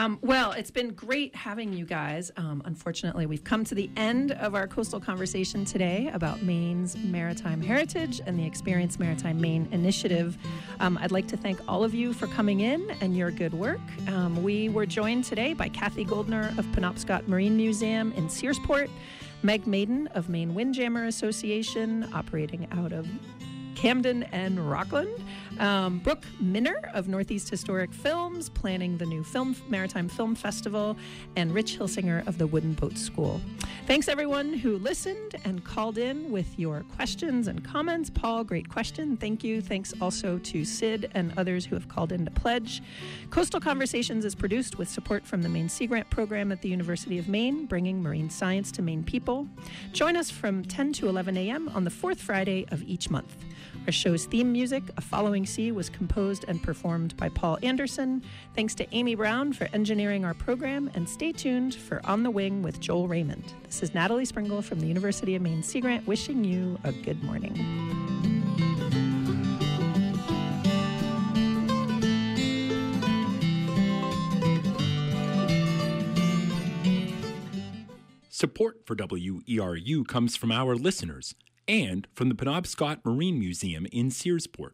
Um, well, it's been great having you guys. Um, unfortunately, we've come to the end of our coastal conversation today about Maine's maritime heritage and the Experience Maritime Maine initiative. Um, I'd like to thank all of you for coming in and your good work. Um, we were joined today by Kathy Goldner of Penobscot Marine Museum in Searsport, Meg Maiden of Maine Windjammer Association, operating out of Camden and Rockland. Um, Brooke Minner of Northeast Historic Films, planning the new Film Maritime Film Festival, and Rich Hilsinger of the Wooden Boat School. Thanks everyone who listened and called in with your questions and comments. Paul, great question. Thank you. Thanks also to Sid and others who have called in to pledge. Coastal Conversations is produced with support from the Maine Sea Grant Program at the University of Maine, bringing marine science to Maine people. Join us from 10 to 11 a.m. on the fourth Friday of each month. Our show's theme music, A Following Sea, was composed and performed by Paul Anderson. Thanks to Amy Brown for engineering our program, and stay tuned for On the Wing with Joel Raymond. This is Natalie Springuel from the University of Maine Sea Grant wishing you a good morning. Support for WERU comes from our listeners and from the Penobscot Marine Museum in Searsport,